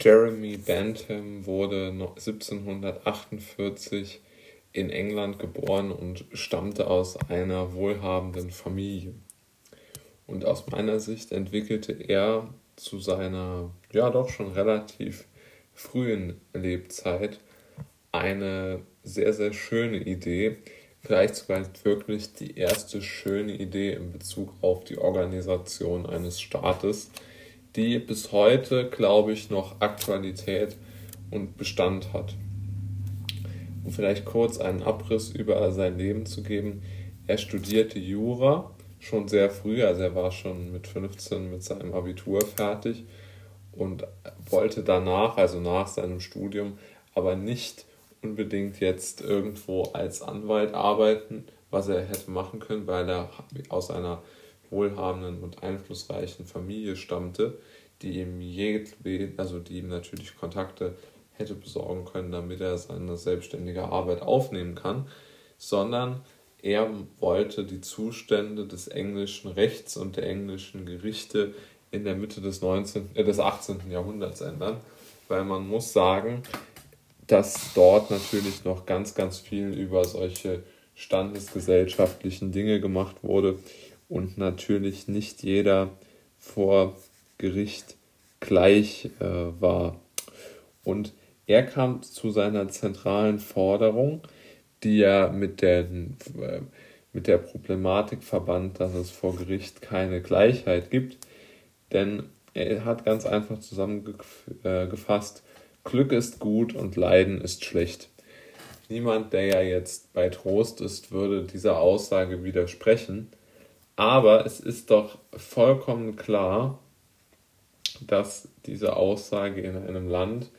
Jeremy Bentham wurde 1748 in England geboren und stammte aus einer wohlhabenden Familie. Und aus meiner Sicht entwickelte er zu seiner ja doch schon relativ frühen Lebzeit eine sehr, sehr schöne Idee, vielleicht sogar wirklich die erste schöne Idee in Bezug auf die Organisation eines Staates, die bis heute, glaube ich, noch Aktualität und Bestand hat. Um vielleicht kurz einen Abriss über sein Leben zu geben. Er studierte Jura schon sehr früh, also er war schon mit 15 mit seinem Abitur fertig und wollte danach, also nach seinem Studium, aber nicht unbedingt jetzt irgendwo als Anwalt arbeiten, was er hätte machen können, weil er aus einer wohlhabenden und einflussreichen Familie stammte, die ihm also die ihm natürlich Kontakte hätte besorgen können, damit er seine selbstständige Arbeit aufnehmen kann, sondern er wollte die Zustände des englischen Rechts und der englischen Gerichte in der Mitte des, 19., äh, des 18. Jahrhunderts ändern, weil man muss sagen, dass dort natürlich noch ganz, ganz viel über solche standesgesellschaftlichen Dinge gemacht wurde und natürlich nicht jeder vor Gericht gleich äh, war. Und er kam zu seiner zentralen Forderung, die er mit der, äh, mit der Problematik verband, dass es vor Gericht keine Gleichheit gibt. Denn er hat ganz einfach zusammengefasst, Glück ist gut und Leiden ist schlecht. Niemand, der ja jetzt bei Trost ist, würde dieser Aussage widersprechen. Aber es ist doch vollkommen klar, dass diese Aussage in einem Land,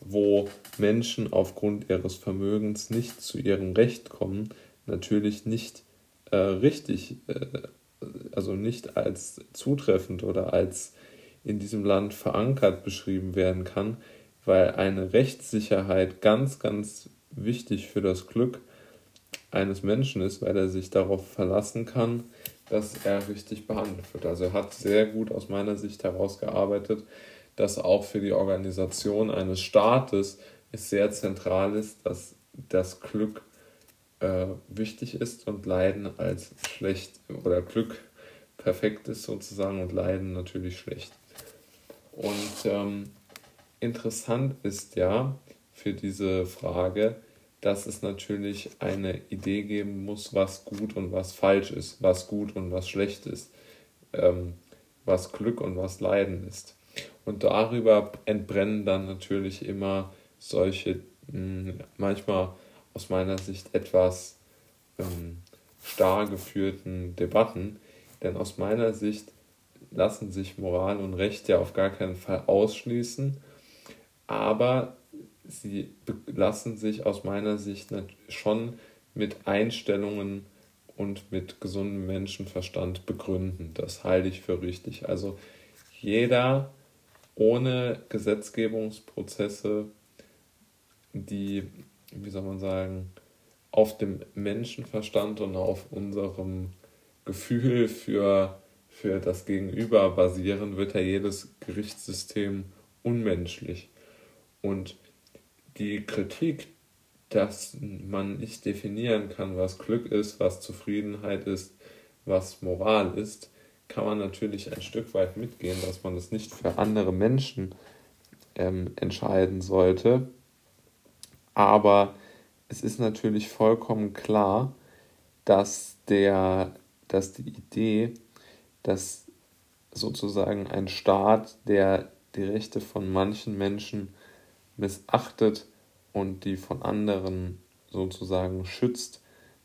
wo Menschen aufgrund ihres Vermögens nicht zu ihrem Recht kommen, natürlich nicht äh, richtig, äh, also nicht als zutreffend oder als in diesem Land verankert beschrieben werden kann, weil eine Rechtssicherheit ganz, ganz wichtig für das Glück eines Menschen ist, weil er sich darauf verlassen kann, dass er richtig behandelt wird. Also er hat sehr gut aus meiner Sicht herausgearbeitet, dass auch für die Organisation eines Staates es sehr zentral ist, dass das Glück äh, wichtig ist und Leiden als schlecht oder Glück perfekt ist sozusagen und Leiden natürlich schlecht. Und ähm, interessant ist ja für diese Frage, dass es natürlich eine Idee geben muss, was gut und was falsch ist, was gut und was schlecht ist, ähm, was Glück und was Leiden ist. Und darüber entbrennen dann natürlich immer solche mh, hm, manchmal aus meiner Sicht etwas ähm, starr geführten Debatten, denn aus meiner Sicht lassen sich Moral und Recht ja auf gar keinen Fall ausschließen aber sie lassen sich aus meiner Sicht schon mit Einstellungen und mit gesundem Menschenverstand begründen. Das halte ich für richtig. Also jeder ohne Gesetzgebungsprozesse, die, wie soll man sagen, auf dem Menschenverstand und auf unserem Gefühl für, für das Gegenüber basieren, wird ja jedes Gerichtssystem unmenschlich. Und die Kritik, dass man nicht definieren kann, was Glück ist, was Zufriedenheit ist, was Moral ist, kann man natürlich ein Stück weit mitgehen, dass man das nicht für andere Menschen ähm, entscheiden sollte. Aber es ist natürlich vollkommen klar, dass, der, dass die Idee, dass sozusagen ein Staat, der die Rechte von manchen Menschen missachtet und die von anderen sozusagen schützt,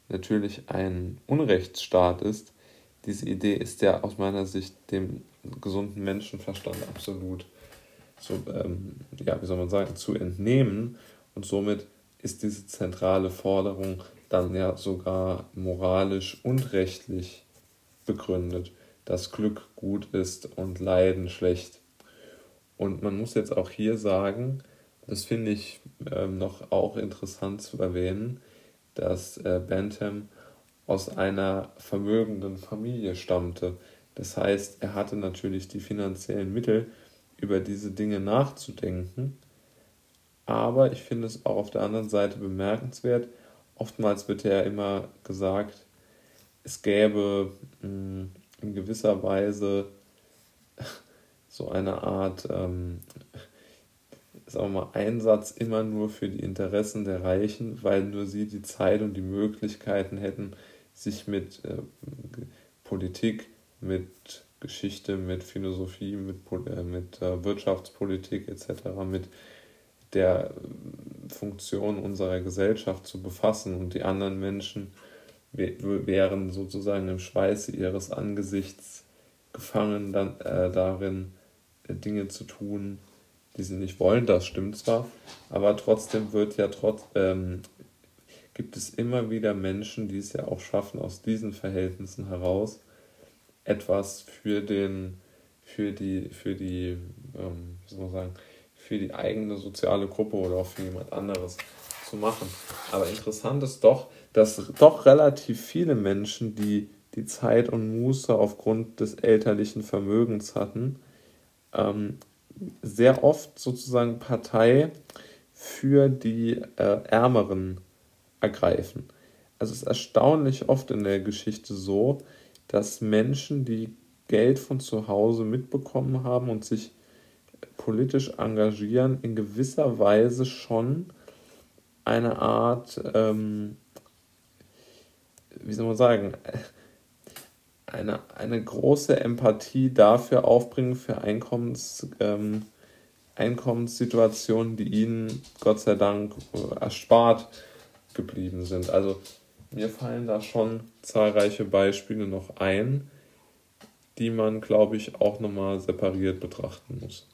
natürlich ein Unrechtsstaat ist. Diese Idee ist ja aus meiner Sicht dem gesunden Menschenverstand absolut so, ähm, ja, wie soll man sagen, zu entnehmen. Und somit ist diese zentrale Forderung dann ja sogar moralisch und rechtlich begründet, dass Glück gut ist und Leiden schlecht. Und man muss jetzt auch hier sagen, das finde ich ähm, noch auch interessant zu erwähnen, dass äh, Bentham aus einer vermögenden Familie stammte. Das heißt, er hatte natürlich die finanziellen Mittel, über diese Dinge nachzudenken. Aber ich finde es auch auf der anderen Seite bemerkenswert. Oftmals wird ja immer gesagt, es gäbe hm, in gewisser Weise so eine Art ähm, sagen wir mal, Einsatz immer nur für die Interessen der Reichen, weil nur sie die Zeit und die Möglichkeiten hätten, sich mit äh, Politik, mit Geschichte, mit Philosophie, mit, äh, mit äh, Wirtschaftspolitik etc., mit der äh, Funktion unserer Gesellschaft zu befassen und die anderen Menschen wären sozusagen im Schweiße ihres Angesichts gefangen dann, äh, darin, äh, Dinge zu tun, die sie nicht wollen, das stimmt zwar, aber trotzdem wird ja trotz, ähm, gibt es immer wieder Menschen, die es ja auch schaffen, aus diesen Verhältnissen heraus etwas für den, für die, für die, ähm, wie soll man sagen, für die eigene soziale Gruppe oder auch für jemand anderes zu machen. Aber interessant ist doch, dass doch relativ viele Menschen, die die Zeit und Muße aufgrund des elterlichen Vermögens hatten, ähm, sehr oft sozusagen Partei für die äh, Ärmeren ergreifen. Also es ist erstaunlich oft in der Geschichte so, dass Menschen, die Geld von zu Hause mitbekommen haben und sich politisch engagieren, in gewisser Weise schon eine Art, ähm, wie soll man sagen, eine, eine große Empathie dafür aufbringen, für Einkommens, ähm, Einkommenssituationen, die ihnen Gott sei Dank erspart geblieben sind. Also mir fallen da schon zahlreiche Beispiele noch ein, die man, glaube ich, auch nochmal separiert betrachten muss.